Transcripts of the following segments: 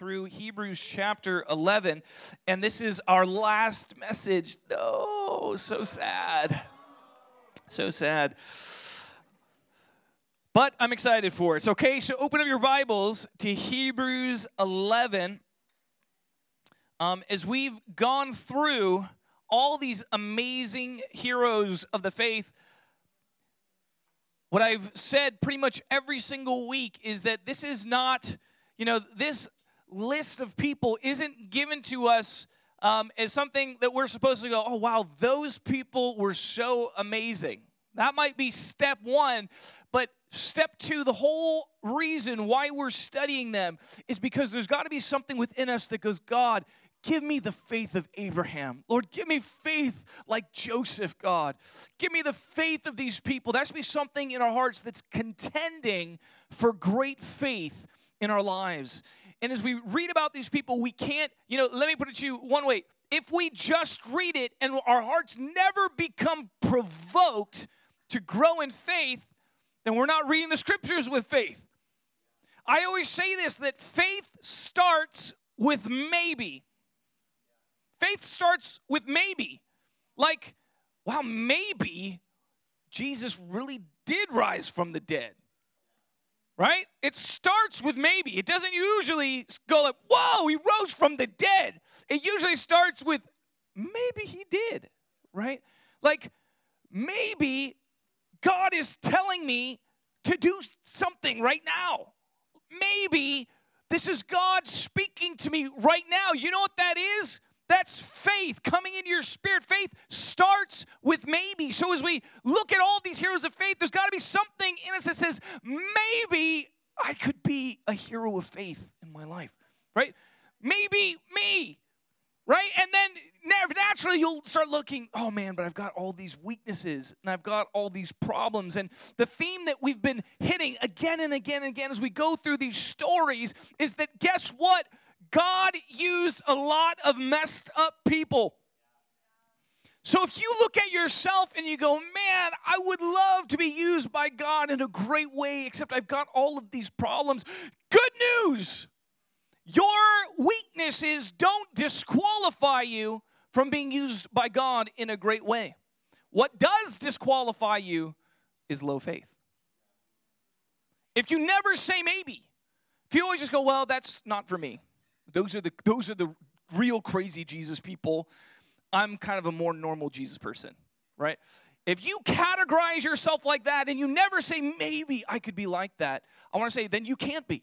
through Hebrews chapter 11, and this is our last message. Oh, so sad. So sad. But I'm excited for it. Okay. So open up your Bibles to Hebrews 11. Um, as we've gone through all these amazing heroes of the faith, what I've said pretty much every single week is that this is not, you know, this list of people isn't given to us um, as something that we're supposed to go, oh, wow, those people were so amazing. That might be step one, but step two, the whole reason why we're studying them is because there's got to be something within us that goes, God, Give me the faith of Abraham. Lord, give me faith like Joseph, God. Give me the faith of these people. That should be something in our hearts that's contending for great faith in our lives. And as we read about these people, we can't, you know, let me put it to you one way. If we just read it and our hearts never become provoked to grow in faith, then we're not reading the scriptures with faith. I always say this that faith starts with maybe. Faith starts with maybe. Like, wow, maybe Jesus really did rise from the dead. Right? It starts with maybe. It doesn't usually go like, whoa, he rose from the dead. It usually starts with maybe he did. Right? Like, maybe God is telling me to do something right now. Maybe this is God speaking to me right now. You know what that is? That's faith coming into your spirit. Faith starts with maybe. So as we look at all these heroes of faith, there's got to be something in us that says, maybe I could be a hero of faith in my life, right? Maybe me, right? And then naturally you'll start looking, oh man, but I've got all these weaknesses and I've got all these problems. And the theme that we've been hitting again and again and again as we go through these stories is that guess what? God used a lot of messed up people. So if you look at yourself and you go, man, I would love to be used by God in a great way, except I've got all of these problems. Good news! Your weaknesses don't disqualify you from being used by God in a great way. What does disqualify you is low faith. If you never say maybe, if you always just go, well, that's not for me. Those are the those are the real crazy Jesus people. I'm kind of a more normal Jesus person, right? If you categorize yourself like that and you never say maybe I could be like that, I want to say then you can't be.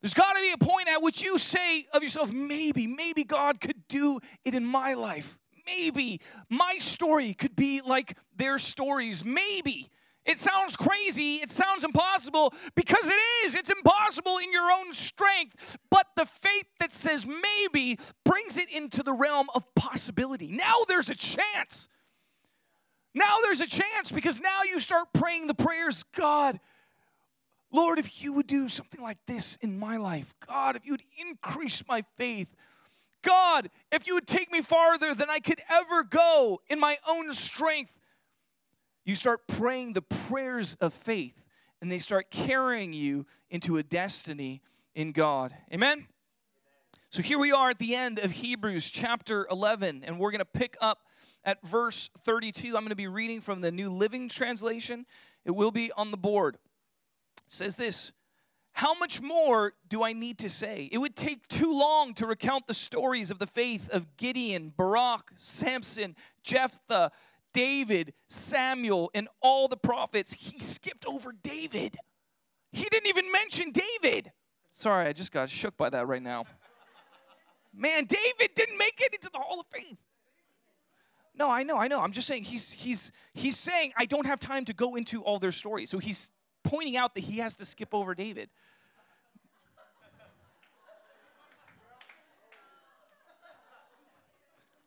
There's got to be a point at which you say of yourself, maybe, maybe God could do it in my life. Maybe my story could be like their stories. Maybe it sounds crazy, it sounds impossible because it is. It's impossible in your own strength. But the faith that says maybe brings it into the realm of possibility. Now there's a chance. Now there's a chance because now you start praying the prayers God, Lord, if you would do something like this in my life, God, if you would increase my faith, God, if you would take me farther than I could ever go in my own strength, you start praying the prayers of faith, and they start carrying you into a destiny in God. Amen? So here we are at the end of Hebrews chapter 11, and we're going to pick up at verse 32. I'm going to be reading from the New Living Translation. It will be on the board. It says this How much more do I need to say? It would take too long to recount the stories of the faith of Gideon, Barak, Samson, Jephthah David, Samuel, and all the prophets, he skipped over David. He didn't even mention David. Sorry, I just got shook by that right now. Man, David didn't make it into the Hall of Faith. No, I know, I know. I'm just saying he's he's he's saying I don't have time to go into all their stories. So he's pointing out that he has to skip over David.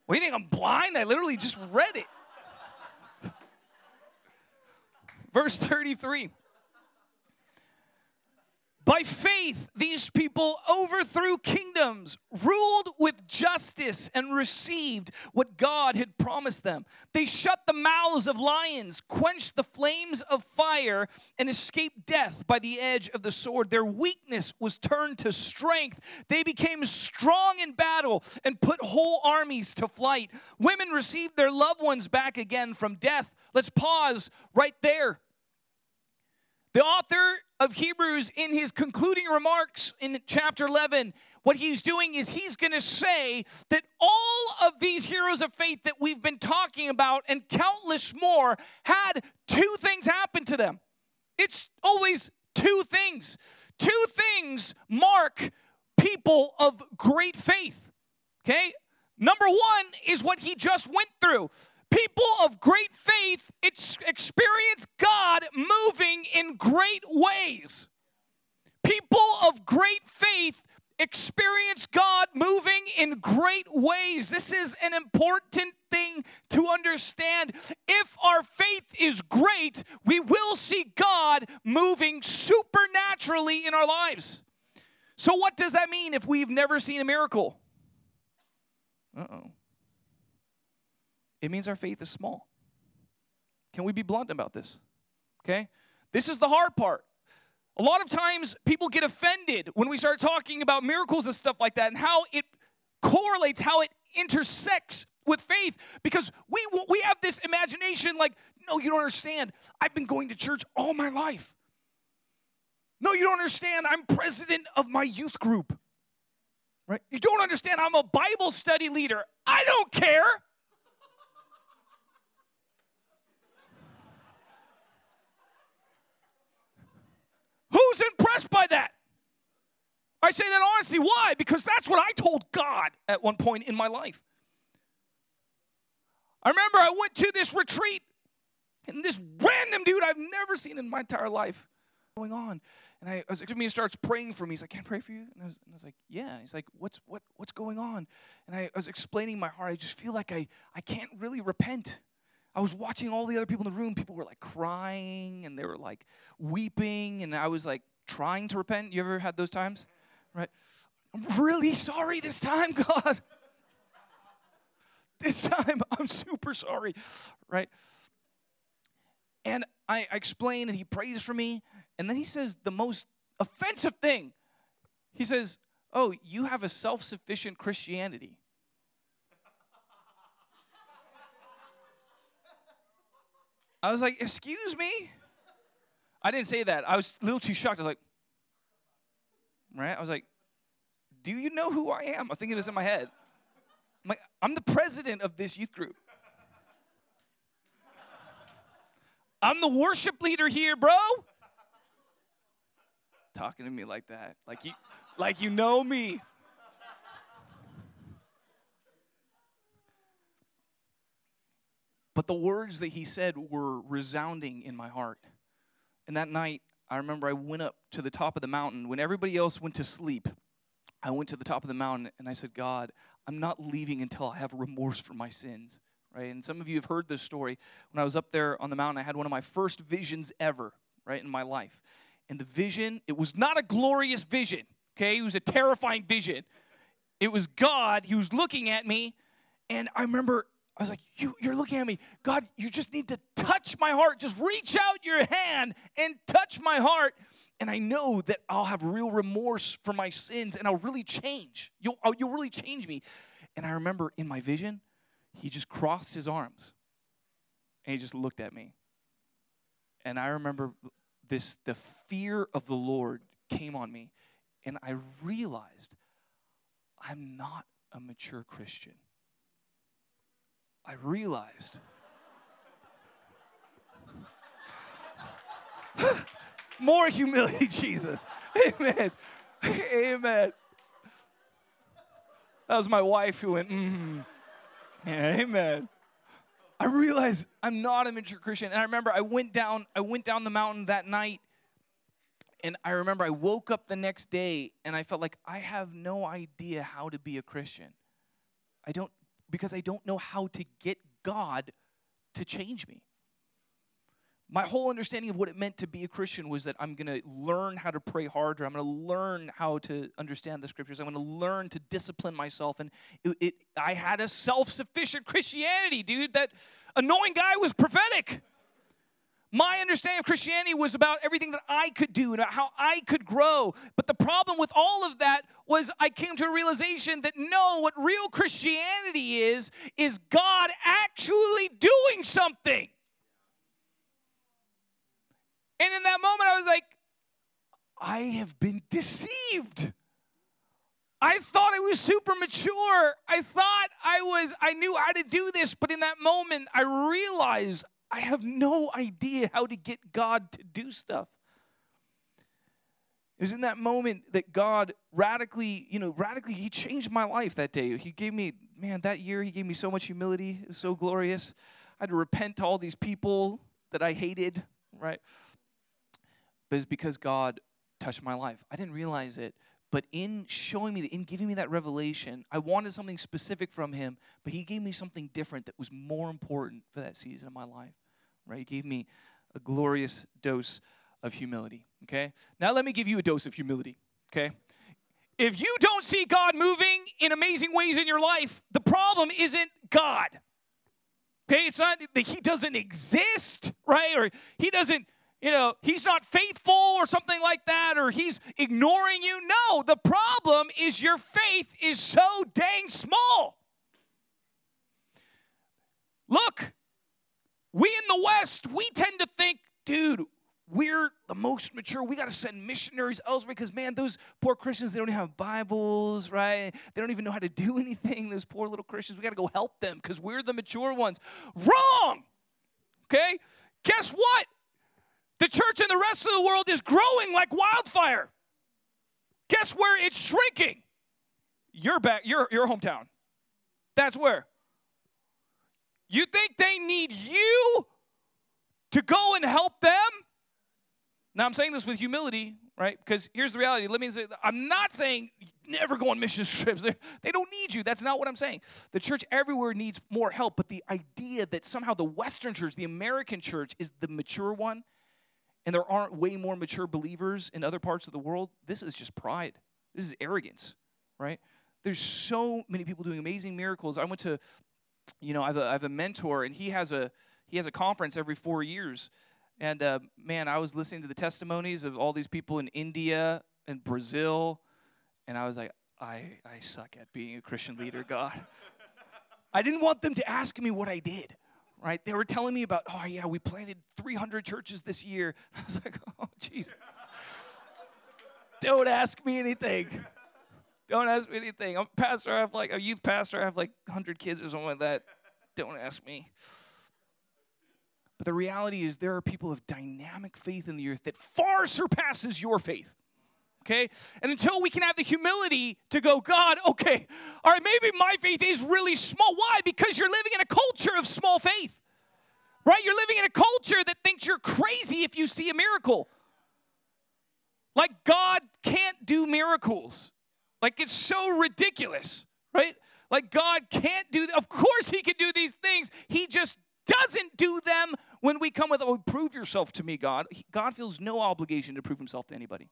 What do you think? I'm blind? I literally just read it. Verse 33. By faith, these people overthrew kingdoms, ruled with justice, and received what God had promised them. They shut the mouths of lions, quenched the flames of fire, and escaped death by the edge of the sword. Their weakness was turned to strength. They became strong in battle and put whole armies to flight. Women received their loved ones back again from death. Let's pause right there. The author of Hebrews, in his concluding remarks in chapter 11, what he's doing is he's going to say that all of these heroes of faith that we've been talking about and countless more had two things happen to them. It's always two things. Two things mark people of great faith. Okay? Number one is what he just went through people of great faith experience God moving in great ways. People of great faith experience God moving in great ways. This is an important thing to understand. If our faith is great, we will see God moving supernaturally in our lives. So, what does that mean if we've never seen a miracle? Uh oh it means our faith is small. Can we be blunt about this? Okay? This is the hard part. A lot of times people get offended when we start talking about miracles and stuff like that and how it correlates, how it intersects with faith because we we have this imagination like no you don't understand I've been going to church all my life. No you don't understand I'm president of my youth group. Right? You don't understand I'm a Bible study leader. I don't care. Who's impressed by that? I say that honestly. Why? Because that's what I told God at one point in my life. I remember I went to this retreat, and this random dude I've never seen in my entire life going on. And I, I was like, me starts praying for me. He's like, "Can I pray for you?" And I, was, and I was like, "Yeah." He's like, "What's what what's going on?" And I, I was explaining my heart. I just feel like I I can't really repent. I was watching all the other people in the room. People were like crying and they were like weeping, and I was like trying to repent. You ever had those times? Right? I'm really sorry this time, God. This time, I'm super sorry, right? And I, I explain, and he prays for me, and then he says the most offensive thing. He says, Oh, you have a self sufficient Christianity. I was like, Excuse me? I didn't say that. I was a little too shocked. I was like, Right? I was like, Do you know who I am? I was thinking this in my head. I'm like, I'm the president of this youth group. I'm the worship leader here, bro. Talking to me like that. Like you like you know me. But the words that he said were resounding in my heart. And that night, I remember I went up to the top of the mountain. When everybody else went to sleep, I went to the top of the mountain and I said, God, I'm not leaving until I have remorse for my sins. Right? And some of you have heard this story. When I was up there on the mountain, I had one of my first visions ever, right, in my life. And the vision, it was not a glorious vision, okay? It was a terrifying vision. It was God, He was looking at me, and I remember I was like, you, You're looking at me. God, you just need to touch my heart. Just reach out your hand and touch my heart. And I know that I'll have real remorse for my sins and I'll really change. You'll, oh, you'll really change me. And I remember in my vision, he just crossed his arms and he just looked at me. And I remember this the fear of the Lord came on me. And I realized I'm not a mature Christian. I realized. More humility, Jesus. Amen. Amen. That was my wife who went, mm. Amen. I realized I'm not a mature Christian. And I remember I went down, I went down the mountain that night. And I remember I woke up the next day and I felt like I have no idea how to be a Christian. I don't because I don't know how to get God to change me. my whole understanding of what it meant to be a Christian was that I'm going to learn how to pray harder. I'm going to learn how to understand the scriptures. I'm going to learn to discipline myself. And it, it I had a self sufficient Christianity, dude. That annoying guy was prophetic. My understanding of Christianity was about everything that I could do and how I could grow. But the problem with all of that was I came to a realization that no, what real Christianity is, is God actually doing something. And in that moment, I was like, I have been deceived. I thought I was super mature. I thought I was, I knew how to do this, but in that moment, I realized I have no idea how to get God to do stuff. It was in that moment that God radically, you know, radically, He changed my life that day. He gave me, man, that year, He gave me so much humility. It was so glorious. I had to repent to all these people that I hated, right? But it's because God touched my life. I didn't realize it, but in showing me, in giving me that revelation, I wanted something specific from Him, but He gave me something different that was more important for that season of my life. Right? He gave me a glorious dose of humility. Okay? Now let me give you a dose of humility. Okay? If you don't see God moving in amazing ways in your life, the problem isn't God. Okay? It's not that He doesn't exist, right? Or He doesn't you know, he's not faithful or something like that, or he's ignoring you. No, the problem is your faith is so dang small. Look, we in the West, we tend to think, dude, we're the most mature. We got to send missionaries elsewhere because, man, those poor Christians, they don't have Bibles, right? They don't even know how to do anything. Those poor little Christians, we got to go help them because we're the mature ones. Wrong! Okay? Guess what? The church in the rest of the world is growing like wildfire. Guess where it's shrinking? Your back, your, your hometown. That's where. You think they need you to go and help them? Now I'm saying this with humility, right? Because here's the reality. Let me say, I'm not saying never go on mission trips. They're, they do not need you. That's not what I'm saying. The church everywhere needs more help, but the idea that somehow the Western church, the American church, is the mature one and there aren't way more mature believers in other parts of the world, this is just pride. This is arrogance, right? There's so many people doing amazing miracles. I went to, you know, I have a, I have a mentor, and he has a he has a conference every four years. And uh, man, I was listening to the testimonies of all these people in India and Brazil, and I was like, I I suck at being a Christian leader, God. I didn't want them to ask me what I did right? They were telling me about, oh, yeah, we planted 300 churches this year. I was like, oh, jeez. Don't ask me anything. Don't ask me anything. I'm a pastor. I have like a youth pastor. I have like 100 kids or something like that. Don't ask me. But the reality is, there are people of dynamic faith in the earth that far surpasses your faith okay? And until we can have the humility to go, God, okay, all right, maybe my faith is really small. Why? Because you're living in a culture of small faith, right? You're living in a culture that thinks you're crazy if you see a miracle. Like God can't do miracles. Like it's so ridiculous, right? Like God can't do, of course He can do these things. He just doesn't do them when we come with, oh, prove yourself to me, God. God feels no obligation to prove himself to anybody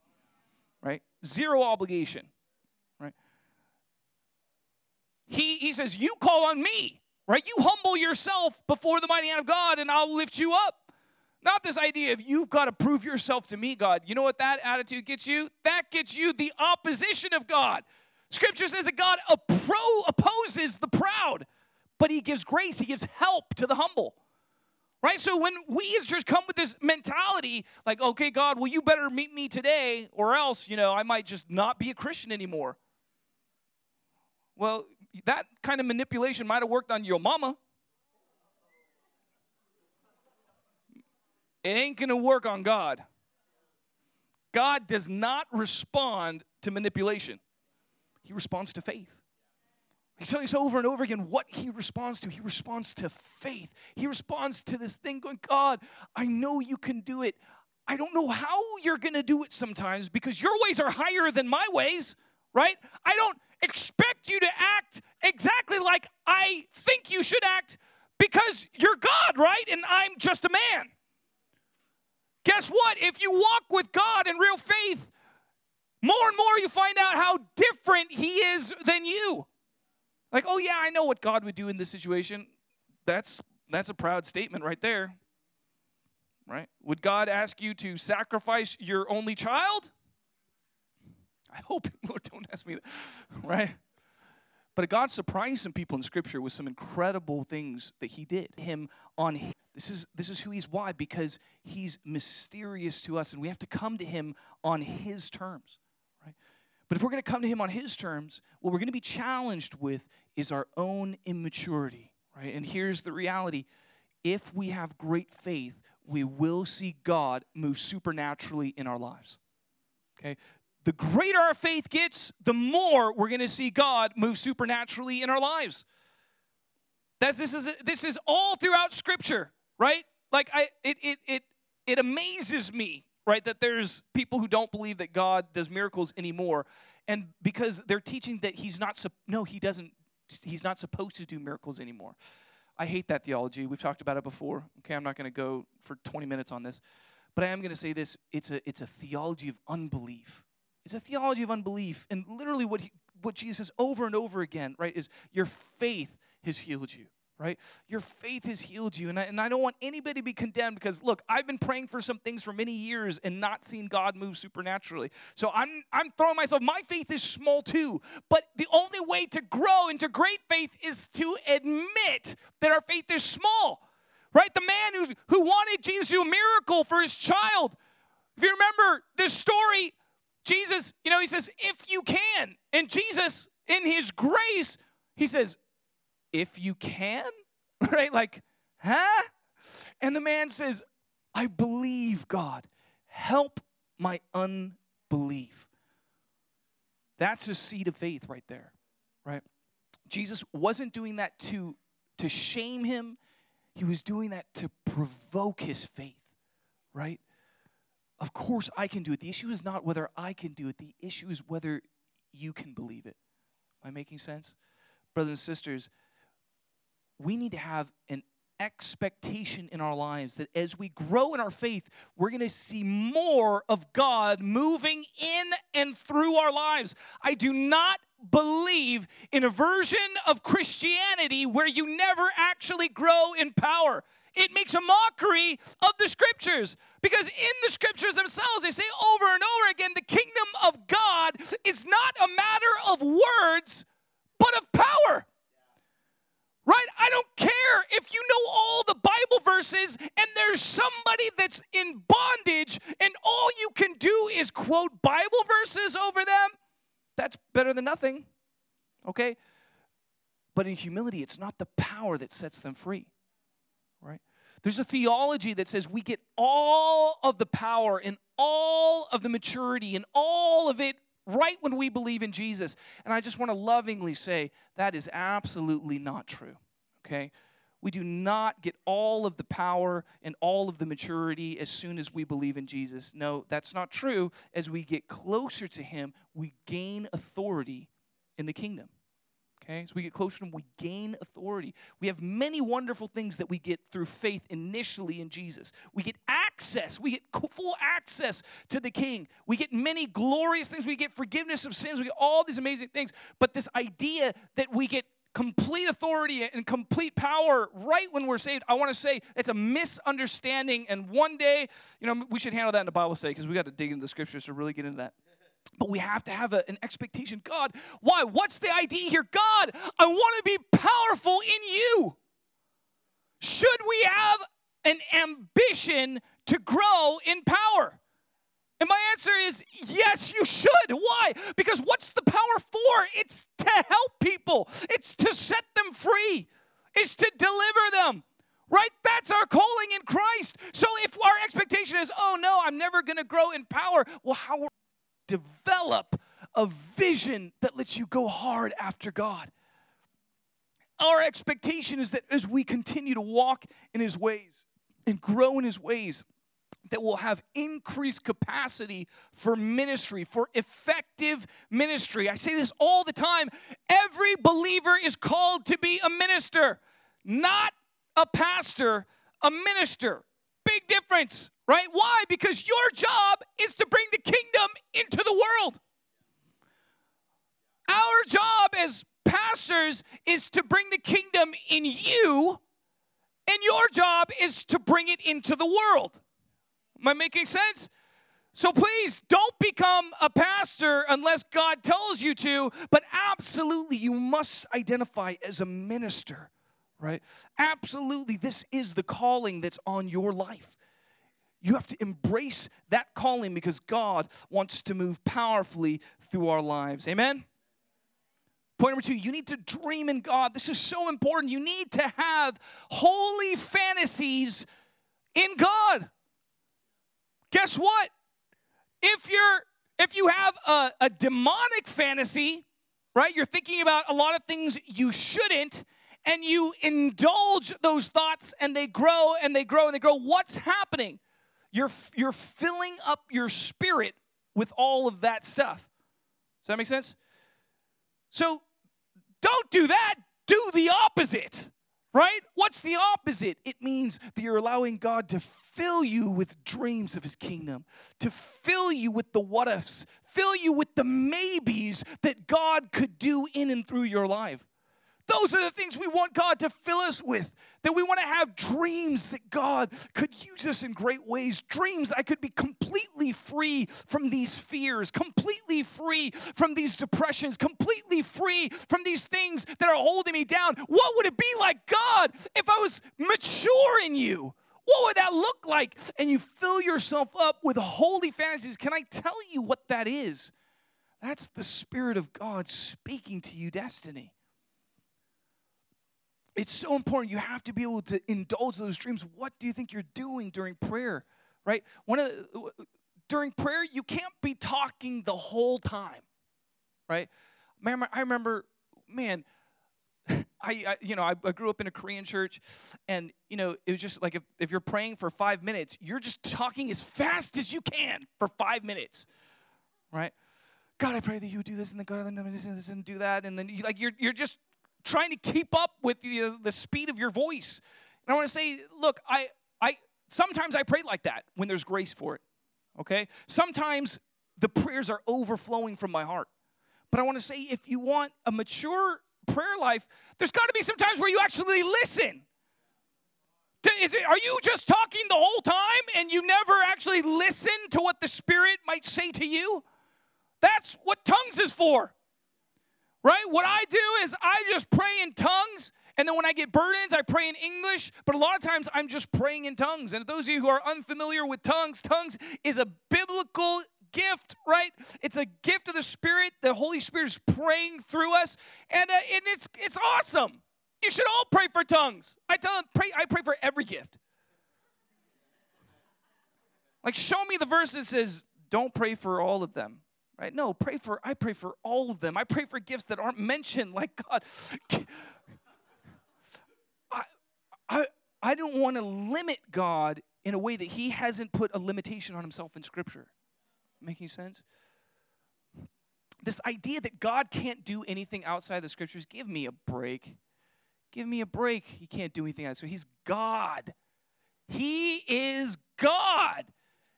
right? Zero obligation, right? He, he says, You call on me, right? You humble yourself before the mighty hand of God, and I'll lift you up. Not this idea of you've got to prove yourself to me, God. You know what that attitude gets you? That gets you the opposition of God. Scripture says that God opposes the proud, but He gives grace, He gives help to the humble. Right? So when we as church come with this mentality, like, okay, God, well, you better meet me today, or else, you know, I might just not be a Christian anymore. Well, that kind of manipulation might have worked on your mama. It ain't gonna work on God. God does not respond to manipulation, He responds to faith. He's telling us over and over again what he responds to. He responds to faith. He responds to this thing going, God, I know you can do it. I don't know how you're going to do it sometimes because your ways are higher than my ways, right? I don't expect you to act exactly like I think you should act because you're God, right? And I'm just a man. guess what? If you walk with God in real faith, more and more you find out how different He is than you. Like, oh yeah, I know what God would do in this situation. That's that's a proud statement right there. Right? Would God ask you to sacrifice your only child? I hope, Lord, don't ask me that. Right? But God surprised some people in Scripture with some incredible things that He did. Him on his, this is this is who He's. Why? Because He's mysterious to us, and we have to come to Him on His terms. But if we're going to come to Him on His terms, what we're going to be challenged with is our own immaturity. Right? And here's the reality: if we have great faith, we will see God move supernaturally in our lives. Okay? the greater our faith gets, the more we're going to see God move supernaturally in our lives. That's this is this is all throughout Scripture, right? Like I, it it it it amazes me, right, that there's people who don't believe that God does miracles anymore, and because they're teaching that He's not. No, He doesn't. He's not supposed to do miracles anymore. I hate that theology. We've talked about it before. Okay, I'm not going to go for 20 minutes on this, but I am going to say this: it's a it's a theology of unbelief it's a theology of unbelief. And literally, what, he, what Jesus says over and over again, right, is your faith has healed you right? Your faith has healed you. And I, and I don't want anybody to be condemned because, look, I've been praying for some things for many years and not seen God move supernaturally. So I'm, I'm throwing myself, my faith is small too. But the only way to grow into great faith is to admit that our faith is small, right? The man who, who wanted Jesus to do a miracle for his child. If you remember this story, Jesus, you know, he says, if you can. And Jesus, in his grace, he says, if you can, right? Like, huh? And the man says, I believe God. Help my unbelief. That's a seed of faith right there, right? Jesus wasn't doing that to, to shame him, he was doing that to provoke his faith, right? Of course, I can do it. The issue is not whether I can do it, the issue is whether you can believe it. Am I making sense? Brothers and sisters, we need to have an expectation in our lives that as we grow in our faith, we're going to see more of God moving in and through our lives. I do not believe in a version of Christianity where you never actually grow in power it makes a mockery of the scriptures because in the scriptures themselves they say over and over again the kingdom of God is not a matter of words but of power. Right? I don't care if you know all the Bible verses and there's somebody that's in bondage and all you can do is quote Bible verses over them. That's better than nothing. Okay? But in humility, it's not the power that sets them free. Right? There's a theology that says we get all of the power and all of the maturity and all of it right when we believe in Jesus. And I just want to lovingly say that is absolutely not true. Okay? We do not get all of the power and all of the maturity as soon as we believe in Jesus. No, that's not true. As we get closer to Him, we gain authority in the kingdom. Okay, so we get closer to Him, we gain authority. We have many wonderful things that we get through faith initially in Jesus. We get access, we get full access to the King. We get many glorious things. We get forgiveness of sins. We get all these amazing things. But this idea that we get complete authority and complete power right when we're saved, I want to say it's a misunderstanding. And one day, you know, we should handle that in the Bible study because we got to dig into the scriptures to really get into that. But we have to have a, an expectation. God, why? What's the idea here? God, I want to be powerful in you. Should we have an ambition to grow in power? And my answer is yes, you should. Why? Because what's the power for? It's to help people, it's to set them free, it's to deliver them. Right? That's our calling in Christ. So if our expectation is, oh no, I'm never going to grow in power, well, how develop a vision that lets you go hard after God. Our expectation is that as we continue to walk in His ways and grow in His ways, that we'll have increased capacity for ministry, for effective ministry. I say this all the time. Every believer is called to be a minister, not a pastor, a minister. Big difference Right? Why? Because your job is to bring the kingdom into the world. Our job as pastors is to bring the kingdom in you, and your job is to bring it into the world. Am I making sense? So please don't become a pastor unless God tells you to, but absolutely you must identify as a minister, right? Absolutely, this is the calling that's on your life. You have to embrace that calling because God wants to move powerfully through our lives. Amen? Point number two, you need to dream in God. This is so important. You need to have holy fantasies in God. Guess what? If you're if you have a, a demonic fantasy, right? You're thinking about a lot of things you shouldn't, and you indulge those thoughts and they grow and they grow and they grow. What's happening? You're you're filling up your spirit with all of that stuff. Does that make sense? So don't do that. Do the opposite, right? What's the opposite? It means that you're allowing God to fill you with dreams of his kingdom, to fill you with the what ifs, fill you with the maybes that God could do in and through your life. Those are the things we want God to fill us with. That we want to have dreams that God could use us in great ways. Dreams I could be completely free from these fears, completely free from these depressions, completely free from these things that are holding me down. What would it be like, God, if I was mature in you? What would that look like? And you fill yourself up with holy fantasies. Can I tell you what that is? That's the Spirit of God speaking to you destiny it's so important. You have to be able to indulge those dreams. What do you think you're doing during prayer? Right? One of the, during prayer, you can't be talking the whole time. Right? I remember, man, I, I, you know I, I, grew up in a Korean church, and you know it was just like if, if you're praying for five minutes, you're just talking as fast as you can for five minutes, right? God, I pray that you do this, and then God, and this and do that, and then you, like you're you're just trying to keep up with the, the speed of your voice. And I want to say, look, I, I sometimes I pray like that when there's grace for it. Okay? Sometimes the prayers are overflowing from my heart. But I want to say, if you want a mature prayer life, there's got to be some times where you actually listen. Is it, are you just talking the whole time and you never actually listen to what the Spirit might say to you? That's what tongues is for right? What I do is I just pray in tongues. And then when I get burdens, I pray in English. But a lot of times I'm just praying in tongues. And those of you who are unfamiliar with tongues, tongues is a biblical gift, right? It's a gift of the Spirit. The Holy Spirit is praying through us. And, uh, and it's, it's awesome. You should all pray for tongues. I tell them, pray, I pray for every gift. Like, show me the verse that says, don't pray for all of them right? No pray for i pray for all of them. I pray for gifts that aren't mentioned like god. I i, I don't want to limit god in a way that he hasn't put a limitation on himself in scripture. Making sense? This idea that god can't do anything outside the scriptures give me a break. Give me a break. He can't do anything else so he's god. He is god.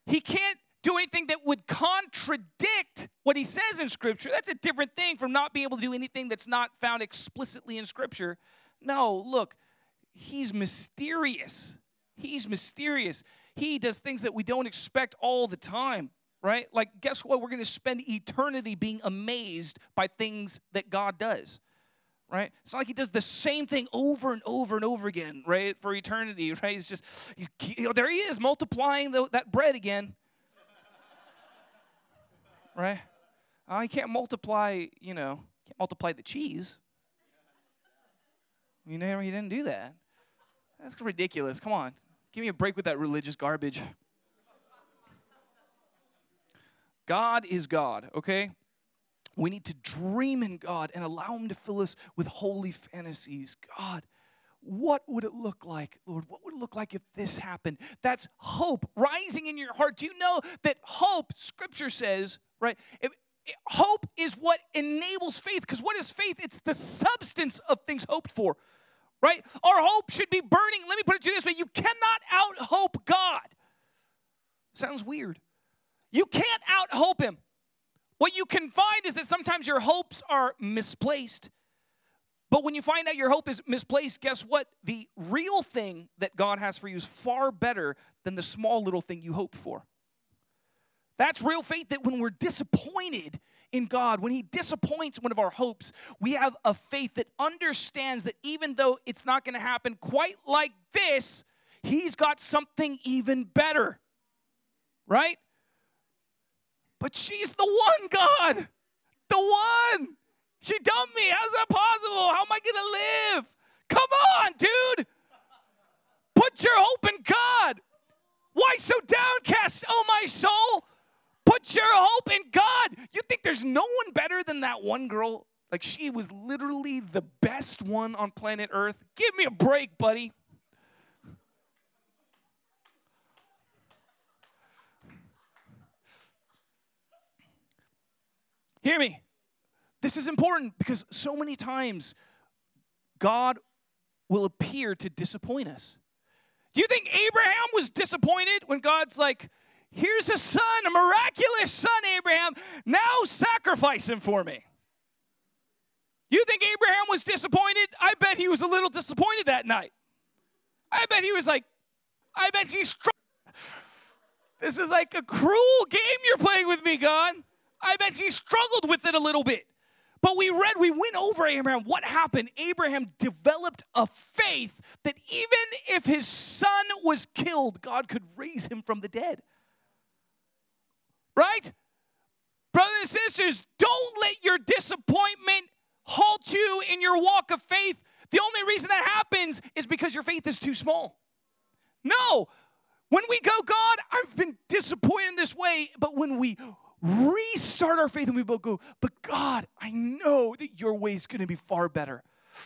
He can't do anything that would contradict what he says in Scripture. That's a different thing from not being able to do anything that's not found explicitly in Scripture. No, look, he's mysterious. He's mysterious. He does things that we don't expect all the time, right? Like, guess what? We're going to spend eternity being amazed by things that God does right? It's not like he does the same thing over and over and over again, right? For eternity, right? He's just, he's, you know, there he is multiplying the, that bread again, right? I you can't multiply, you know, can't multiply the cheese. You know, he didn't do that. That's ridiculous. Come on. Give me a break with that religious garbage. God is God, okay? We need to dream in God and allow Him to fill us with holy fantasies. God, what would it look like, Lord? What would it look like if this happened? That's hope rising in your heart. Do you know that hope, Scripture says, right? If, hope is what enables faith. Because what is faith? It's the substance of things hoped for, right? Our hope should be burning. Let me put it to you this way you cannot out hope God. Sounds weird. You can't out hope him. What you can find is that sometimes your hopes are misplaced. But when you find out your hope is misplaced, guess what? The real thing that God has for you is far better than the small little thing you hope for. That's real faith that when we're disappointed in God, when He disappoints one of our hopes, we have a faith that understands that even though it's not going to happen quite like this, He's got something even better. Right? But she's the one, God. The one. She dumped me. How's that possible? How am I going to live? Come on, dude. Put your hope in God. Why so downcast, oh my soul? Put your hope in God. You think there's no one better than that one girl? Like she was literally the best one on planet Earth. Give me a break, buddy. Hear me. This is important because so many times God will appear to disappoint us. Do you think Abraham was disappointed when God's like, here's a son, a miraculous son, Abraham, now sacrifice him for me? You think Abraham was disappointed? I bet he was a little disappointed that night. I bet he was like, I bet he's. This is like a cruel game you're playing with me, God. I bet he struggled with it a little bit. But we read, we went over Abraham. What happened? Abraham developed a faith that even if his son was killed, God could raise him from the dead. Right? Brothers and sisters, don't let your disappointment halt you in your walk of faith. The only reason that happens is because your faith is too small. No. When we go, God, I've been disappointed in this way, but when we restart our faith and we both go, but God, I know that your way is going to be far better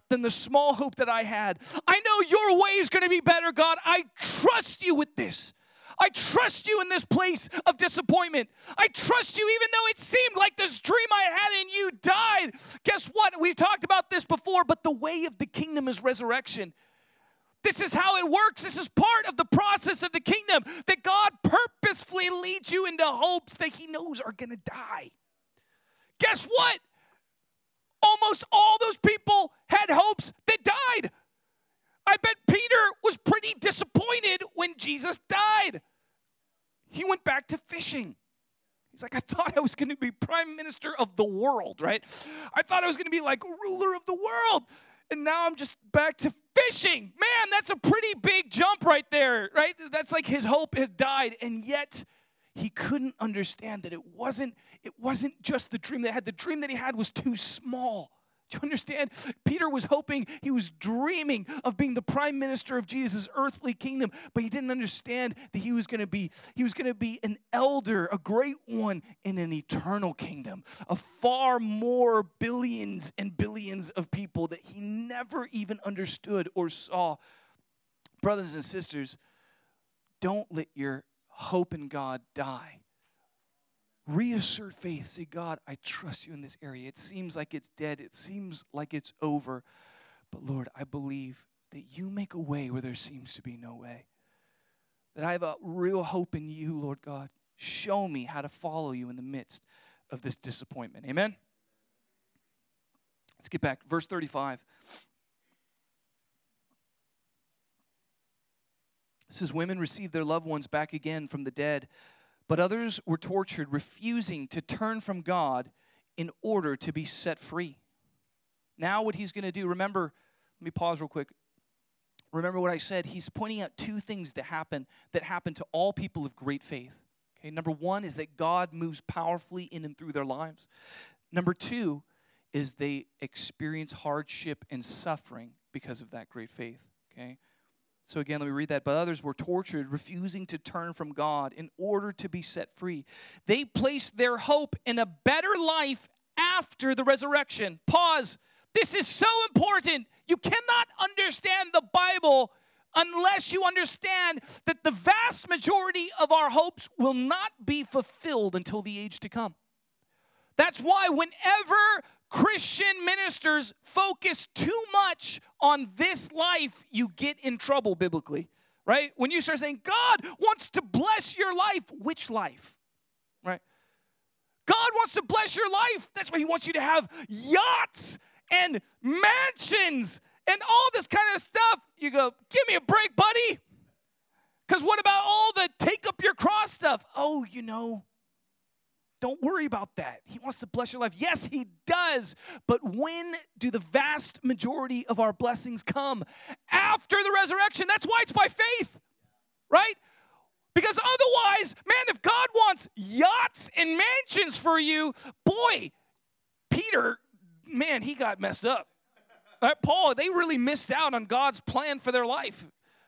than the small hope that I had. I know your way is going to be better, God. I trust you with this. I trust you in this place of disappointment. I trust you even though it seemed like this dream I had in you died. Guess what? We've talked about this before, but the way of the kingdom is resurrection. This is how it works. This is part of the process of the kingdom that God purposefully leads you into hopes that He knows are going to die. Guess what? Almost all those people had hopes that died. I bet Peter was pretty disappointed when Jesus died. He went back to fishing. He's like, I thought I was going to be prime minister of the world, right? I thought I was going to be like ruler of the world and now I'm just back to fishing. Man, that's a pretty big jump right there, right? That's like his hope had died, and yet he couldn't understand that it wasn't it wasn't just the dream that he had. The dream that he had was too small. Do you understand? Peter was hoping, he was dreaming of being the prime minister of Jesus' earthly kingdom, but he didn't understand that he was going to be he was going to be an elder, a great one in an eternal kingdom, of far more billions and billions of people that he never even understood or saw. Brothers and sisters, don't let your hope in God die reassert faith. Say, God, I trust you in this area. It seems like it's dead, it seems like it's over. But Lord, I believe that you make a way where there seems to be no way. That I have a real hope in you, Lord God. Show me how to follow you in the midst of this disappointment. Amen? Let's get back. Verse 35. It says, Women receive their loved ones back again from the dead but others were tortured, refusing to turn from God in order to be set free. Now, what he's going to do, remember, let me pause real quick. Remember what I said. He's pointing out two things to happen that happen to all people of great faith. Okay, number one is that God moves powerfully in and through their lives. Number two is they experience hardship and suffering because of that great faith. Okay, so again, let me read that. But others were tortured, refusing to turn from God in order to be set free. They placed their hope in a better life after the resurrection. Pause. This is so important. You cannot understand the Bible unless you understand that the vast majority of our hopes will not be fulfilled until the age to come. That's why, whenever Christian ministers focus too much on this life, you get in trouble biblically. right? When you start saying, God wants to bless your life, which life? Right? God wants to bless your life. That's why He wants you to have yachts and mansions and all this kind of stuff. You go, give me a break, buddy. Because what about all the take up your cross stuff? Oh, you know, don't worry about that. He wants to bless your life. Yes, He does. But when do the vast majority of our blessings come? After the resurrection. That's why it's by faith, right? Because otherwise, man, if God wants yachts and mansions for you, boy, Peter, man, he got messed up. Right? Paul, they really missed out on God's plan for their life,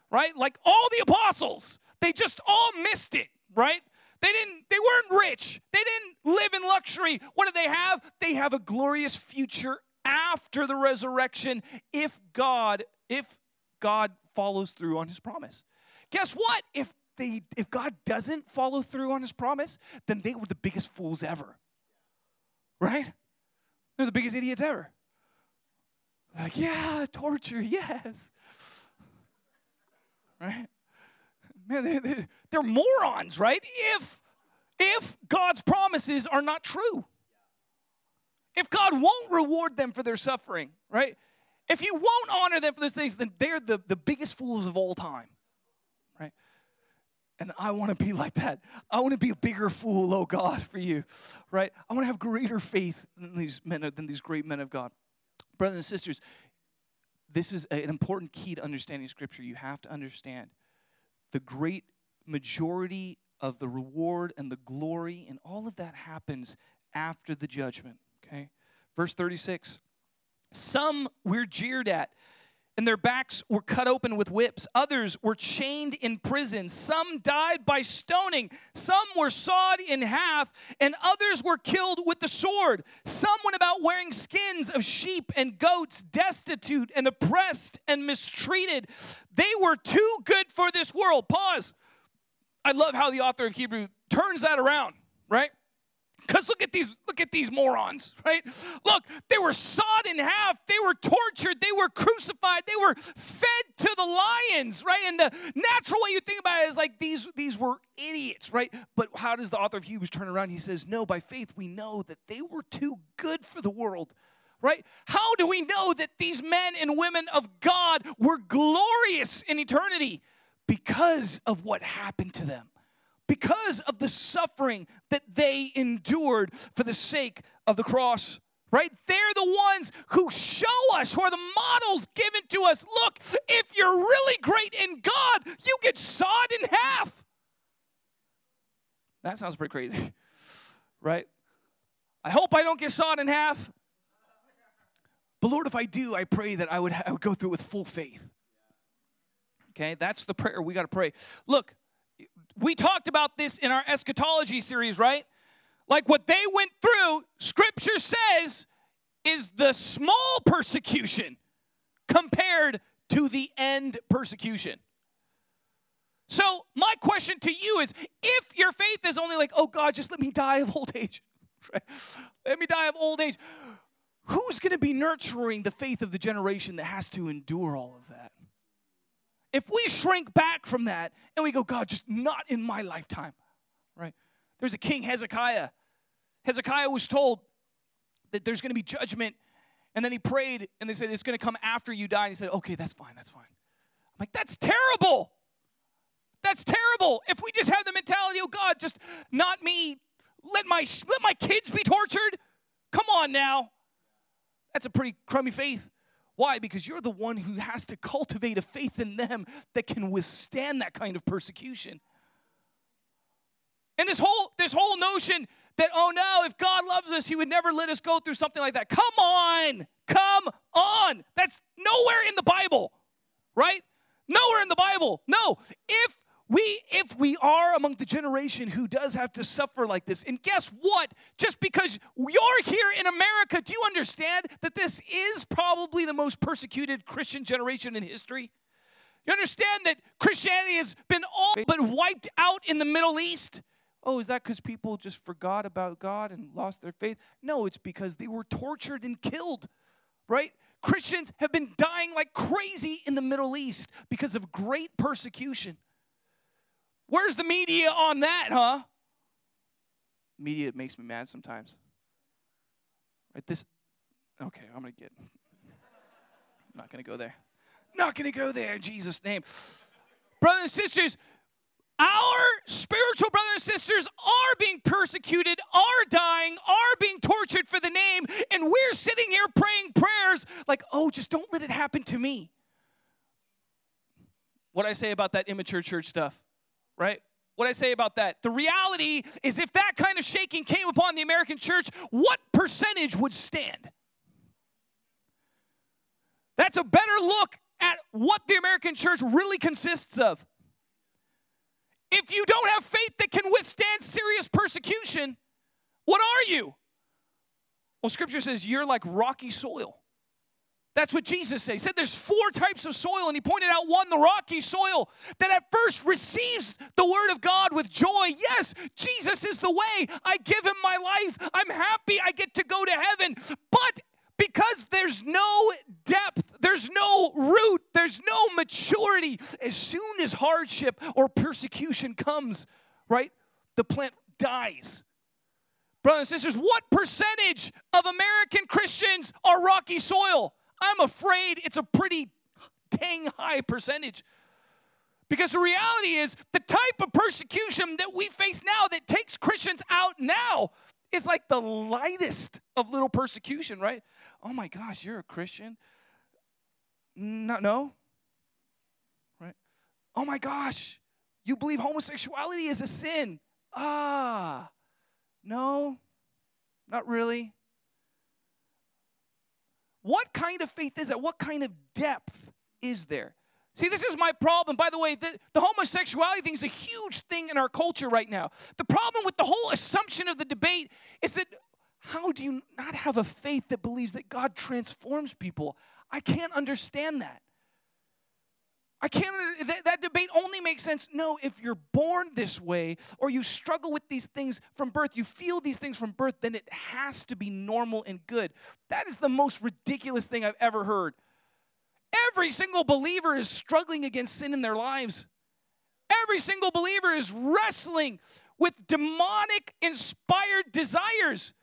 right? Like all the apostles, they just all missed it, right? They didn't they weren't rich. They didn't live in luxury. What do they have? They have a glorious future after the resurrection if God if God follows through on his promise. Guess what? If they if God doesn't follow through on his promise, then they were the biggest fools ever. Right? They're the biggest idiots ever. Like, yeah, torture, yes. Right? Man, they, they, they're morons, right? If if God's promises are not true. If God won't reward them for their suffering, right? If you won't honor them for those things, then they're the, the biggest fools of all time. Right? And I want to be like that. I want to be a bigger fool, oh God, for you, right? I want to have greater faith than these men, than these great men of God. Brothers and sisters, this is an important key to understanding Scripture. You have to understand the great majority of the reward and the glory and all of that happens after the judgment, okay? Verse 36 Some we're jeered at and their backs were cut open with whips. Others were chained in prison. Some died by stoning. Some were sawed in half, and others were killed with the sword. Some went about wearing skins of sheep and goats, destitute and oppressed and mistreated. They were too good for this world. Pause. I love how the author of Hebrew turns that around, right? Because look at these, look at these morons, right? Look, they were sawed in half, they were tortured, they were crucified, they were fed to the lions, right? And the natural way you think about it is like these, these were idiots, right? But how does the author of Hebrews turn around? He says, No, by faith we know that they were too good for the world. Right? How do we know that these men and women of God were glorious in eternity? Because of what happened to them because of the suffering that they endured for the sake of the cross. Right? They're the ones who show us, who are the models given to us. Look, if you're really great in God, you get sawed in half. That sounds pretty crazy, right? I hope I don't get sawed in half. But Lord, if I do, I pray that I would, I would go through with full faith. Okay, that's the prayer we got to pray. Look, we talked about this in our eschatology series, right? Like what they went through, scripture says, is the small persecution compared to the end persecution. So, my question to you is if your faith is only like, oh God, just let me die of old age, let me die of old age, who's going to be nurturing the faith of the generation that has to endure all of that? If we shrink back from that and we go, God, just not in my lifetime, right? There's a king, Hezekiah. Hezekiah was told that there's going to be judgment. And then he prayed and they said, It's going to come after you die. And he said, Okay, that's fine, that's fine. I'm like, That's terrible. That's terrible. If we just have the mentality, oh God, just not me, let my let my kids be tortured. Come on now. That's a pretty crummy faith. Why? Because you're the one who has to cultivate a faith in them that can withstand that kind of persecution. And this whole this whole notion that oh no, if God loves us, he would never let us go through something like that. Come on. Come on. That's nowhere in the Bible. Right? Nowhere in the Bible. No. If we if we are among the generation who does have to suffer like this and guess what? Just because you're here in america do you understand that this is probably the most persecuted christian generation in history? You understand that christianity has been all but wiped out in the middle east? Oh is that because people just forgot about god and lost their faith? No it's because they were tortured and killed right? Christians have been dying like crazy in the Middle East because of great persecution. Where's the media on that, huh? Media makes me mad sometimes. Right? This, okay, I'm going to get, I'm not going to go there. Not going to go there in Jesus' name. Brothers and sisters, our spiritual brothers and sisters are being persecuted, are dying, are being tortured for the name, and we're sitting here praying prayers like, oh, just don't let it happen to me. What I say about that immature church stuff, right? What I say about that. The reality is, if that kind of shaking came upon the American church, what percentage would stand? That's a better look at what the American church really consists of. If you don't have faith that can withstand serious persecution, what are you? Well, scripture says you're like rocky soil. That's what Jesus said. He said there's four types of soil, and he pointed out one, the rocky soil, that at first receives the word of God with joy. Yes, Jesus is the way. I give him my life. I'm happy I get to go to heaven. But because there's no depth, there's no root, there's no maturity. As soon as hardship or persecution comes, right, the plant dies. Brothers and sisters, what percentage of American Christians are rocky soil? I'm afraid it's a pretty dang high percentage. Because the reality is, the type of persecution that we face now that takes Christians out now is like the lightest of little persecution, right? Oh my gosh, you're a Christian? No, no. Right? Oh my gosh, you believe homosexuality is a sin. Ah, no, not really. What kind of faith is that? What kind of depth is there? See, this is my problem. By the way, the, the homosexuality thing is a huge thing in our culture right now. The problem with the whole assumption of the debate is that how do you not have a faith that believes that God transforms people? I can't understand that. I can't, that, that, debate only makes sense. No, if you're born this way or you struggle with these things from birth, you feel these things from birth, then it has to be normal and good. That is the most ridiculous thing I've ever heard. Every single believer is struggling against sin in their lives. Every single believer is wrestling with demonic inspired desires.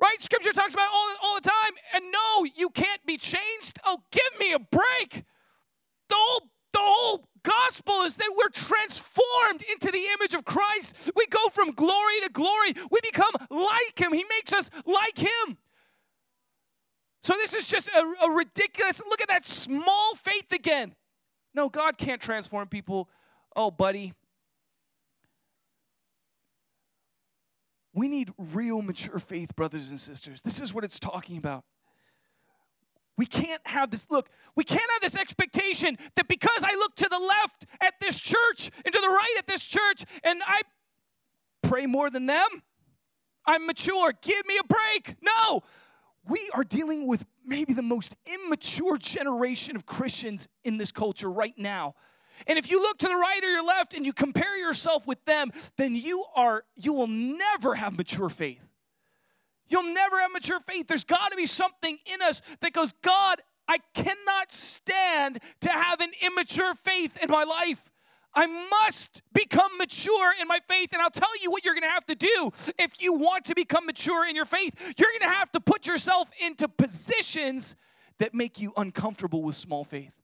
Right? Scripture talks about all, all the time. And no, you can't be changed. Oh, give me a break. The whole, the whole gospel is that we're transformed into the image of Christ. We go from glory to glory. We become like him. He makes us like him. So this is just a, a ridiculous look at that small faith again. No, God can't transform people. Oh, buddy, We need real mature faith, brothers and sisters. This is what it's talking about. We can't have this look, we can't have this expectation that because I look to the left at this church and to the right at this church and I pray more than them, I'm mature. Give me a break. No. We are dealing with maybe the most immature generation of Christians in this culture right now. And if you look to the right or your left and you compare yourself with them, then you are you will never have mature faith. You'll never have mature faith. There's got to be something in us that goes, God, I cannot stand to have an immature faith in my life. I must become mature in my faith. And I'll tell you what you're going to have to do if you want to become mature in your faith. You're going to have to put yourself into positions that make you uncomfortable with small faith.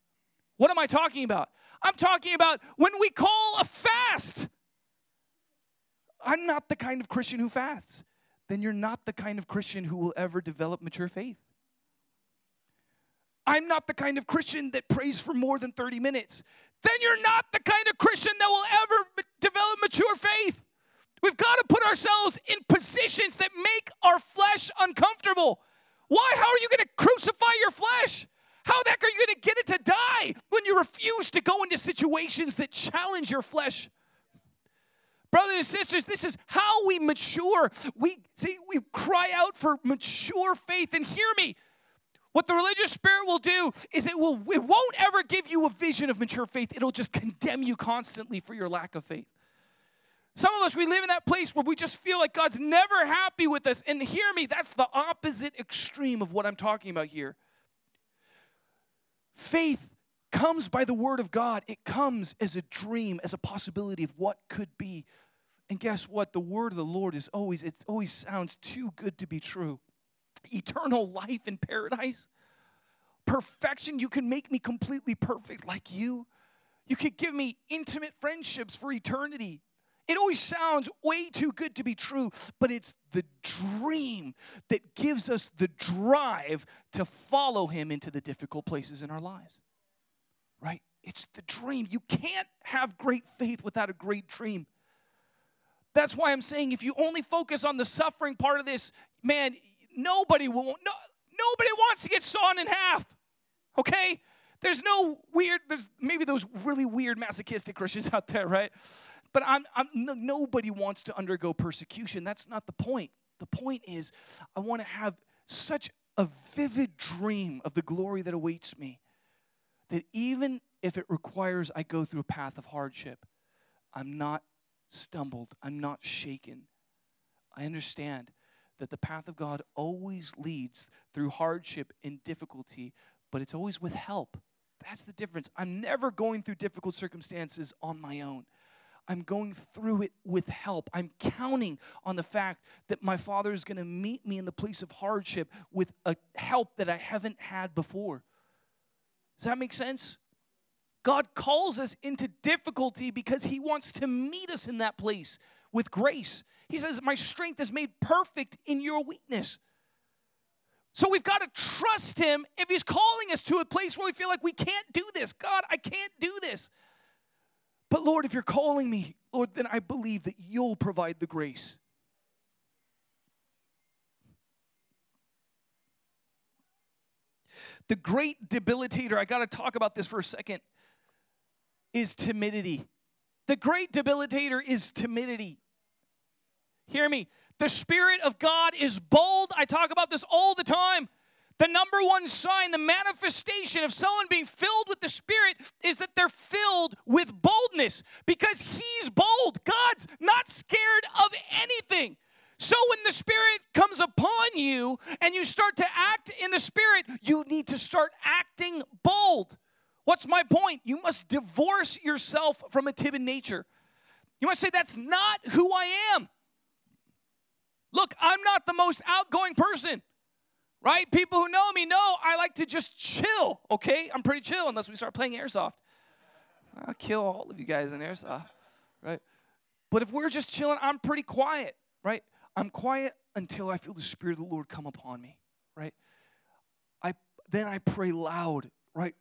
What am I talking about? I'm talking about when we call a fast. I'm not the kind of Christian who fasts. Then you're not the kind of Christian who will ever develop mature faith. I'm not the kind of Christian that prays for more than 30 minutes. Then you're not the kind of Christian that will ever develop mature faith. We've got to put ourselves in positions that make our flesh uncomfortable. Why? How are you going to crucify your flesh? How the heck are you going to get it to die when you refuse to go into situations that challenge your flesh? Brothers and sisters, this is how we mature. We see we cry out for mature faith and hear me. What the religious spirit will do is it will it won't ever give you a vision of mature faith. It'll just condemn you constantly for your lack of faith. Some of us we live in that place where we just feel like God's never happy with us. And hear me, that's the opposite extreme of what I'm talking about here. Faith comes by the word of God, it comes as a dream, as a possibility of what could be. And guess what? The word of the Lord is always, it always sounds too good to be true. Eternal life in paradise, perfection. You can make me completely perfect like you. You could give me intimate friendships for eternity. It always sounds way too good to be true, but it's the dream that gives us the drive to follow Him into the difficult places in our lives right? It's the dream. You can't have great faith without a great dream. That's why I'm saying if you only focus on the suffering part of this, man, nobody will no, nobody wants to get sawn in half. Okay? There's no weird there's maybe those really weird masochistic Christians out there, right? But I'm, I'm no, nobody wants to undergo persecution. That's not the point. The point is I want to have such a vivid dream of the glory that awaits me that even if it requires I go through a path of hardship, I'm not stumbled, I'm not shaken. I understand that the path of God always leads through hardship and difficulty, but it's always with help. That's the difference. I'm never going through difficult circumstances on my own. I'm going through it with help. I'm counting on the fact that my Father is going to meet me in the place of hardship with a help that I haven't had before. Does that make sense? God calls us into difficulty because He wants to meet us in that place with grace. He says, My strength is made perfect in your weakness. So we've got to trust Him if He's calling us to a place where we feel like we can't do this. God, I can't do this. But Lord, if you're calling me, Lord, then I believe that you'll provide the grace. The great debilitator, I got to talk about this for a second, is timidity. The great debilitator is timidity. Hear me. The Spirit of God is bold. I talk about this all the time. The number one sign, the manifestation of someone being filled with the Spirit is that they're filled with boldness because He's bold. God's not scared of anything. So when the Spirit comes upon you and you start to act in the Spirit, you need to start acting bold. What's my point? You must divorce yourself from a timid nature. You must say, That's not who I am. Look, I'm not the most outgoing person, right? People who know me know I like to just chill, okay? I'm pretty chill unless we start playing airsoft. I'll kill all of you guys in airsoft, right? But if we're just chilling, I'm pretty quiet, right? I'm quiet until I feel the Spirit of the Lord come upon me, right? I then I pray loud, right?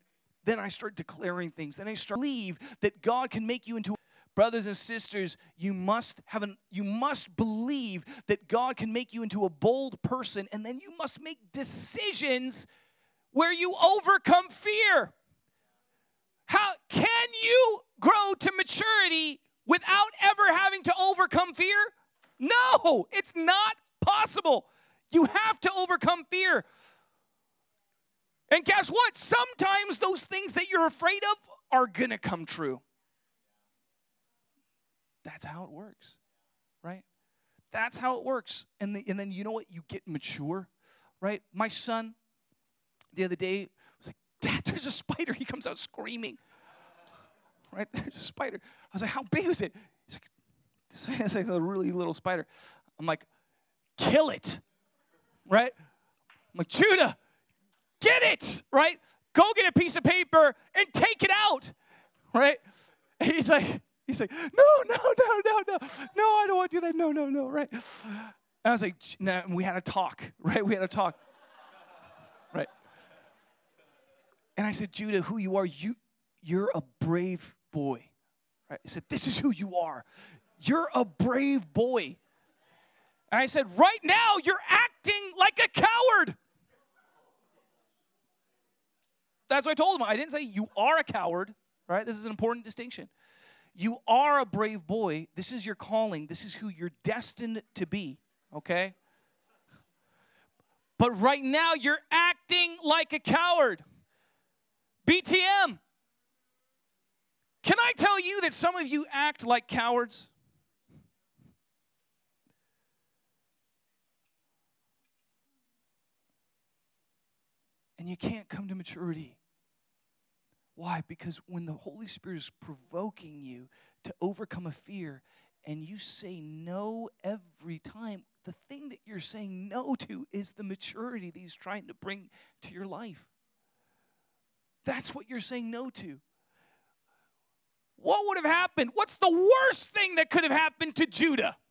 Then I start declaring things. Then I start believe that God can make you into brothers and sisters you must have an you must believe that god can make you into a bold person and then you must make decisions where you overcome fear how can you grow to maturity without ever having to overcome fear no, it's not possible. You have to overcome fear. And guess what? Sometimes those things that you're afraid of are going to come true. That's how it works, right? That's how it works. And, the, and then you know what? You get mature, right? My son the other day was like, Dad, there's a spider. He comes out screaming. Right? There's a spider. I was like, How big is it? He's like, it's like a really little spider. I'm like, kill it, right? I'm like, Judah, get it, right? Go get a piece of paper and take it out, right? And he's like, he's like, no, no, no, no, no, no, I don't want to do that. No, no, no, right? And I was like, nah, we had a talk, right? We had a talk, right? And I said, Judah, who you are, you, you're a brave boy. Right? He said, This is who you are. You're a brave boy. And I said, Right now, you're acting like a coward. That's what I told him. I didn't say you are a coward, right? This is an important distinction. You are a brave boy. This is your calling. This is who you're destined to be, okay? But right now, you're acting like a coward. BTM. Can I tell you that some of you act like cowards? And you can't come to maturity. Why? Because when the Holy Spirit is provoking you to overcome a fear and you say no every time, the thing that you're saying no to is the maturity that He's trying to bring to your life. That's what you're saying no to. What would have happened? What's the worst thing that could have happened to Judah?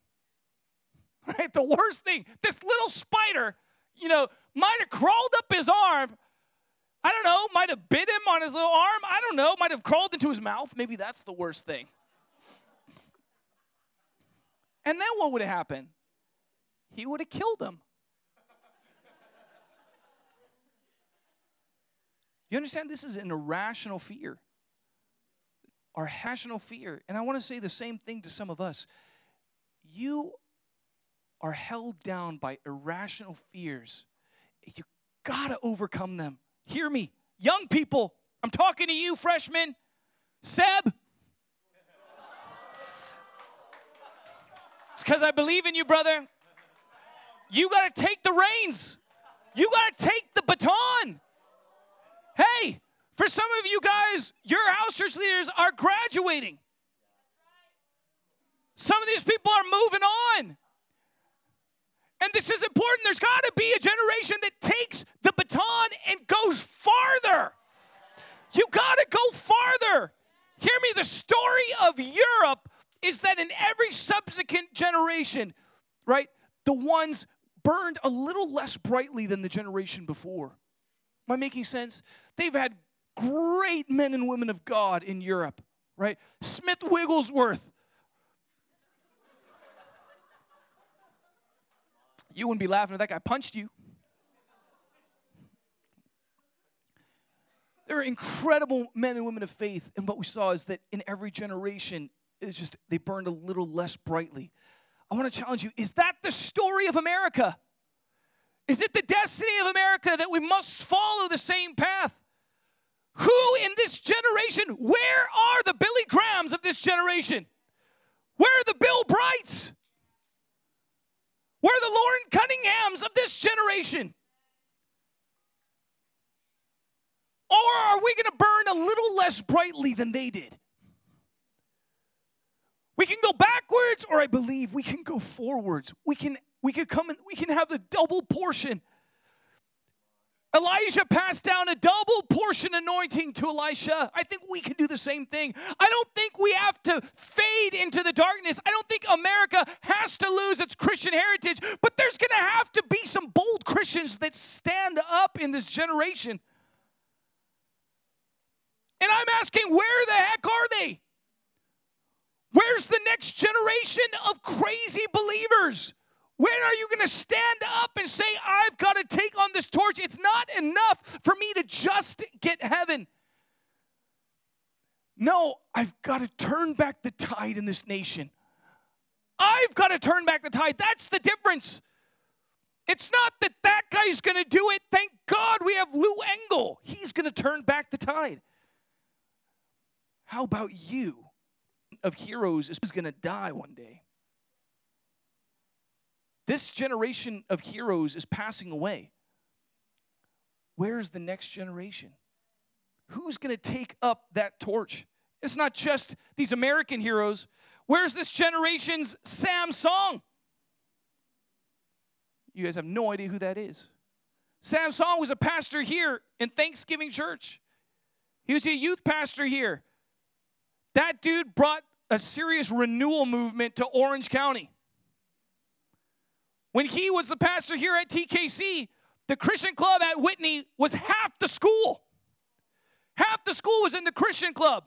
Right? The worst thing. This little spider, you know, might have crawled up his arm. I don't know, might have bit him on his little arm. I don't know, might have crawled into his mouth. Maybe that's the worst thing. And then what would have happened? He would have killed him. You understand? This is an irrational fear. Our rational fear. And I want to say the same thing to some of us. You are held down by irrational fears. You got to overcome them. Hear me, young people. I'm talking to you, freshmen. Seb. It's because I believe in you, brother. You got to take the reins. You got to take the baton. Hey, for some of you guys, your house church leaders are graduating. Some of these people are moving on. And this is important. There's got to be a generation that takes the baton and goes farther. You got to go farther. Hear me, the story of Europe is that in every subsequent generation, right, the ones burned a little less brightly than the generation before. Am I making sense? They've had great men and women of God in Europe, right? Smith Wigglesworth. You wouldn't be laughing if that guy punched you. There are incredible men and women of faith, and what we saw is that in every generation, it's just they burned a little less brightly. I want to challenge you is that the story of America? Is it the destiny of America that we must follow the same path? Who in this generation, where are the Billy Grahams of this generation? Where are the Bill Brights? Where are the Loren Cunninghams of this generation? Or are we going to burn a little less brightly than they did? We can go backwards, or I believe we can go forwards. We can we can come and we can have the double portion. Elijah passed down a double portion anointing to Elisha. I think we can do the same thing. I don't think we have to fade into the darkness. I don't think America has to lose its Christian heritage, but there's going to have to be some bold Christians that stand up in this generation. And I'm asking, where the heck are they? Where's the next generation of crazy believers? When are you going to stand up and say, I've got to take on this torch? It's not enough for me to just get heaven. No, I've got to turn back the tide in this nation. I've got to turn back the tide. That's the difference. It's not that that guy's going to do it. Thank God we have Lou Engle. He's going to turn back the tide. How about you? Of heroes is going to die one day. This generation of heroes is passing away. Where's the next generation? Who's going to take up that torch? It's not just these American heroes. Where's this generation's Sam Song? You guys have no idea who that is. Sam Song was a pastor here in Thanksgiving Church. He was a youth pastor here. That dude brought a serious renewal movement to Orange County. When he was the pastor here at TKC, the Christian club at Whitney was half the school. Half the school was in the Christian club.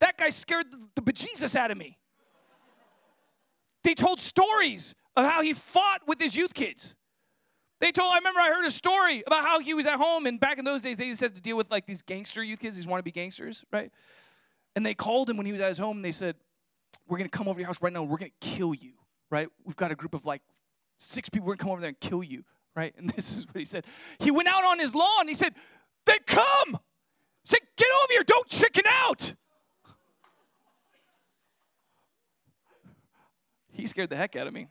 That guy scared the bejesus out of me. They told stories of how he fought with his youth kids. They told, I remember I heard a story about how he was at home, and back in those days, they just had to deal with like these gangster youth kids, these wannabe gangsters, right? And they called him when he was at his home, and they said, We're gonna come over your house right now, we're gonna kill you right? We've got a group of like six people. We're gonna come over there and kill you, right? And this is what he said. He went out on his lawn. He said, "They come." He said, "Get over here! Don't chicken out." He scared the heck out of me.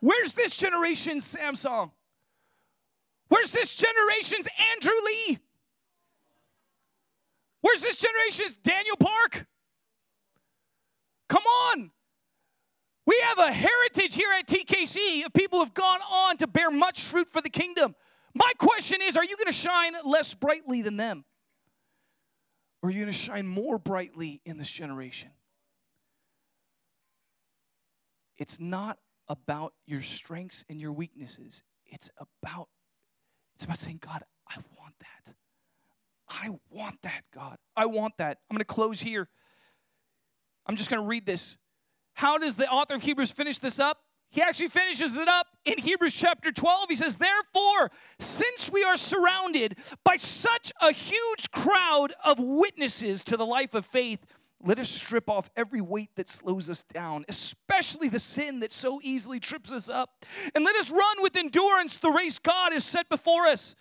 Where's this generation's Sam Song? Where's this generation's Andrew Lee? Where's this generation's Daniel Park? Come on. We have a heritage here at TKC of people who have gone on to bear much fruit for the kingdom. My question is are you going to shine less brightly than them? Or are you going to shine more brightly in this generation? It's not about your strengths and your weaknesses. It's about it's about saying, God, I want that. I want that, God. I want that. I'm going to close here. I'm just going to read this. How does the author of Hebrews finish this up? He actually finishes it up in Hebrews chapter 12. He says, Therefore, since we are surrounded by such a huge crowd of witnesses to the life of faith, let us strip off every weight that slows us down, especially the sin that so easily trips us up. And let us run with endurance the race God has set before us.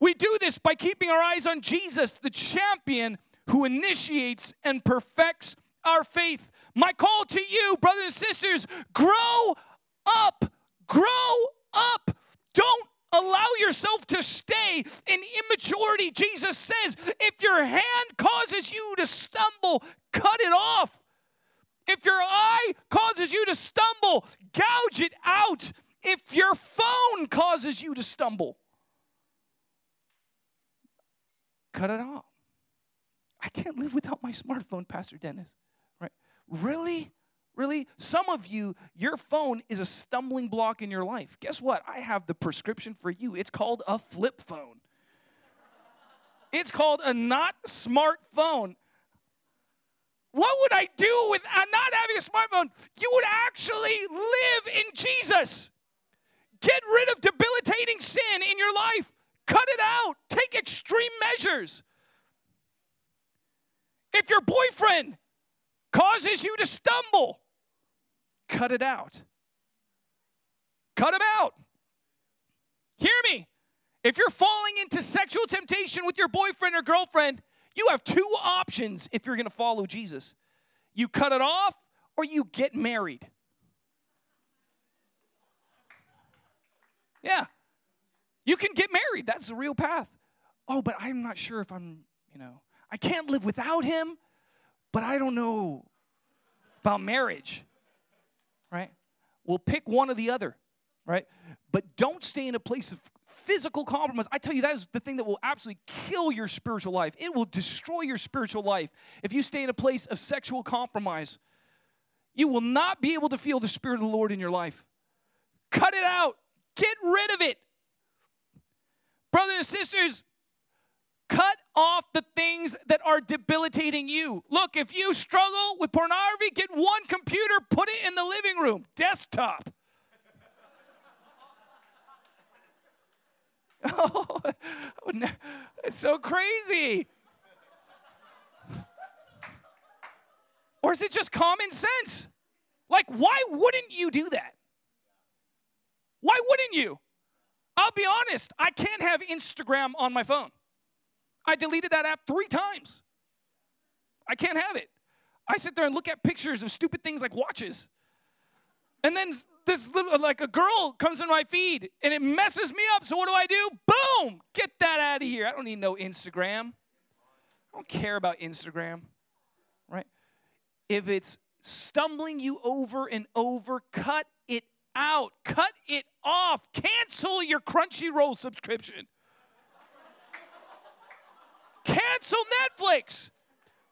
We do this by keeping our eyes on Jesus, the champion who initiates and perfects our faith. My call to you, brothers and sisters, grow up. Grow up. Don't allow yourself to stay in immaturity. Jesus says, if your hand causes you to stumble, cut it off. If your eye causes you to stumble, gouge it out. If your phone causes you to stumble, cut it off. I can't live without my smartphone, Pastor Dennis. Really? Really? Some of you, your phone is a stumbling block in your life. Guess what? I have the prescription for you. It's called a flip phone. It's called a not smartphone. What would I do with not having a smartphone? You would actually live in Jesus. Get rid of debilitating sin in your life. Cut it out. Take extreme measures. If your boyfriend causes you to stumble, cut it out. Cut him out. Hear me. If you're falling into sexual temptation with your boyfriend or girlfriend, you have two options if you're going to follow Jesus you cut it off or you get married. Yeah. You can get married. That's the real path. Oh, but I'm not sure if I'm, you know, I can't live without him, but I don't know about marriage right? We'll pick one or the other, right? But don't stay in a place of physical compromise. I tell you, that is the thing that will absolutely kill your spiritual life. It will destroy your spiritual life if you stay in a place of sexual compromise. You will not be able to feel the Spirit of the Lord in your life. Cut it out, get rid of it. Brothers and sisters, Cut off the things that are debilitating you. Look, if you struggle with pornography, get one computer, put it in the living room, desktop. oh, it's so crazy. Or is it just common sense? Like, why wouldn't you do that? Why wouldn't you? I'll be honest, I can't have Instagram on my phone. I deleted that app three times. I can't have it. I sit there and look at pictures of stupid things like watches. And then this little, like a girl comes in my feed and it messes me up. So what do I do? Boom! Get that out of here. I don't need no Instagram. I don't care about Instagram, right? If it's stumbling you over and over, cut it out. Cut it off. Cancel your Crunchyroll subscription. Cancel Netflix.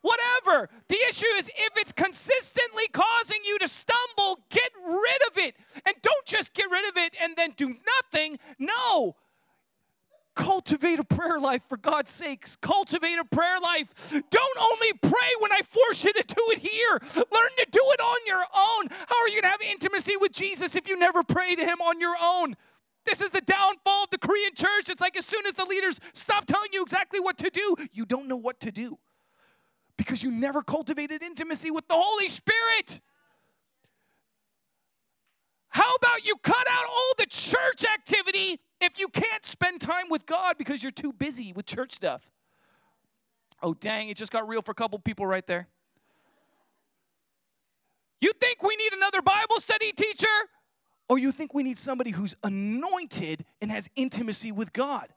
Whatever. The issue is if it's consistently causing you to stumble, get rid of it. And don't just get rid of it and then do nothing. No. Cultivate a prayer life for God's sakes. Cultivate a prayer life. Don't only pray when I force you to do it here. Learn to do it on your own. How are you going to have intimacy with Jesus if you never pray to Him on your own? This is the downfall of the Korean church. It's like as soon as the leaders stop telling you exactly what to do, you don't know what to do because you never cultivated intimacy with the Holy Spirit. How about you cut out all the church activity if you can't spend time with God because you're too busy with church stuff? Oh, dang, it just got real for a couple people right there. You think we need another Bible study teacher? Or you think we need somebody who's anointed and has intimacy with God?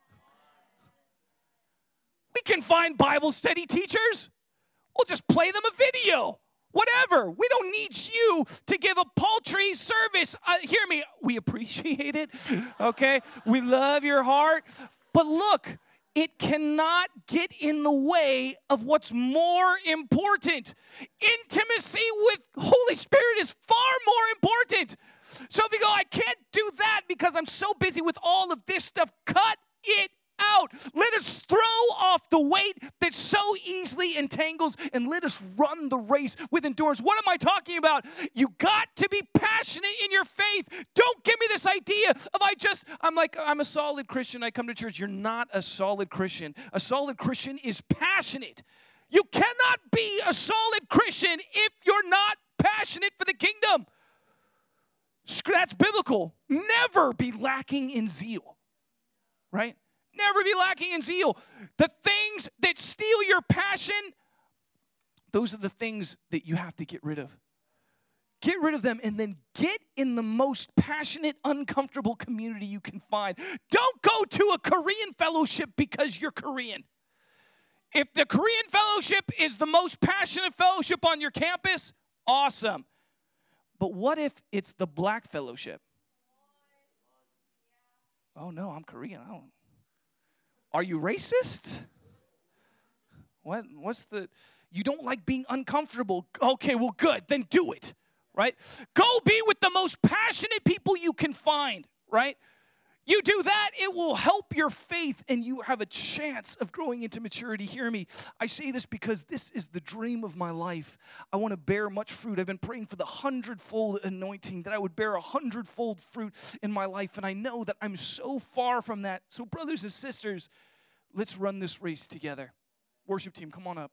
We can find Bible study teachers. We'll just play them a video. Whatever. We don't need you to give a paltry service. Uh, hear me. We appreciate it. Okay. We love your heart. But look, it cannot get in the way of what's more important. Intimacy with Holy Spirit is far more important. So if you go, I can't do that because I'm so busy with all of this stuff, cut it out. Let us throw off the weight that so easily entangles and let us run the race with endurance. What am I talking about? You got to be passionate in your faith. Don't give me this idea of I just, I'm like, I'm a solid Christian. I come to church. You're not a solid Christian. A solid Christian is passionate. You cannot be a solid Christian if you're not passionate for the kingdom. That's biblical. Never be lacking in zeal, right? Never be lacking in zeal. The things that steal your passion, those are the things that you have to get rid of. Get rid of them and then get in the most passionate, uncomfortable community you can find. Don't go to a Korean fellowship because you're Korean. If the Korean fellowship is the most passionate fellowship on your campus, awesome. But what if it's the black fellowship? Oh no, I'm Korean. I don't are you racist? What what's the you don't like being uncomfortable. Okay, well good. Then do it. Right? Go be with the most passionate people you can find, right? You do that, it will help your faith and you have a chance of growing into maturity. Hear me. I say this because this is the dream of my life. I want to bear much fruit. I've been praying for the hundredfold anointing that I would bear a hundredfold fruit in my life. And I know that I'm so far from that. So, brothers and sisters, let's run this race together. Worship team, come on up.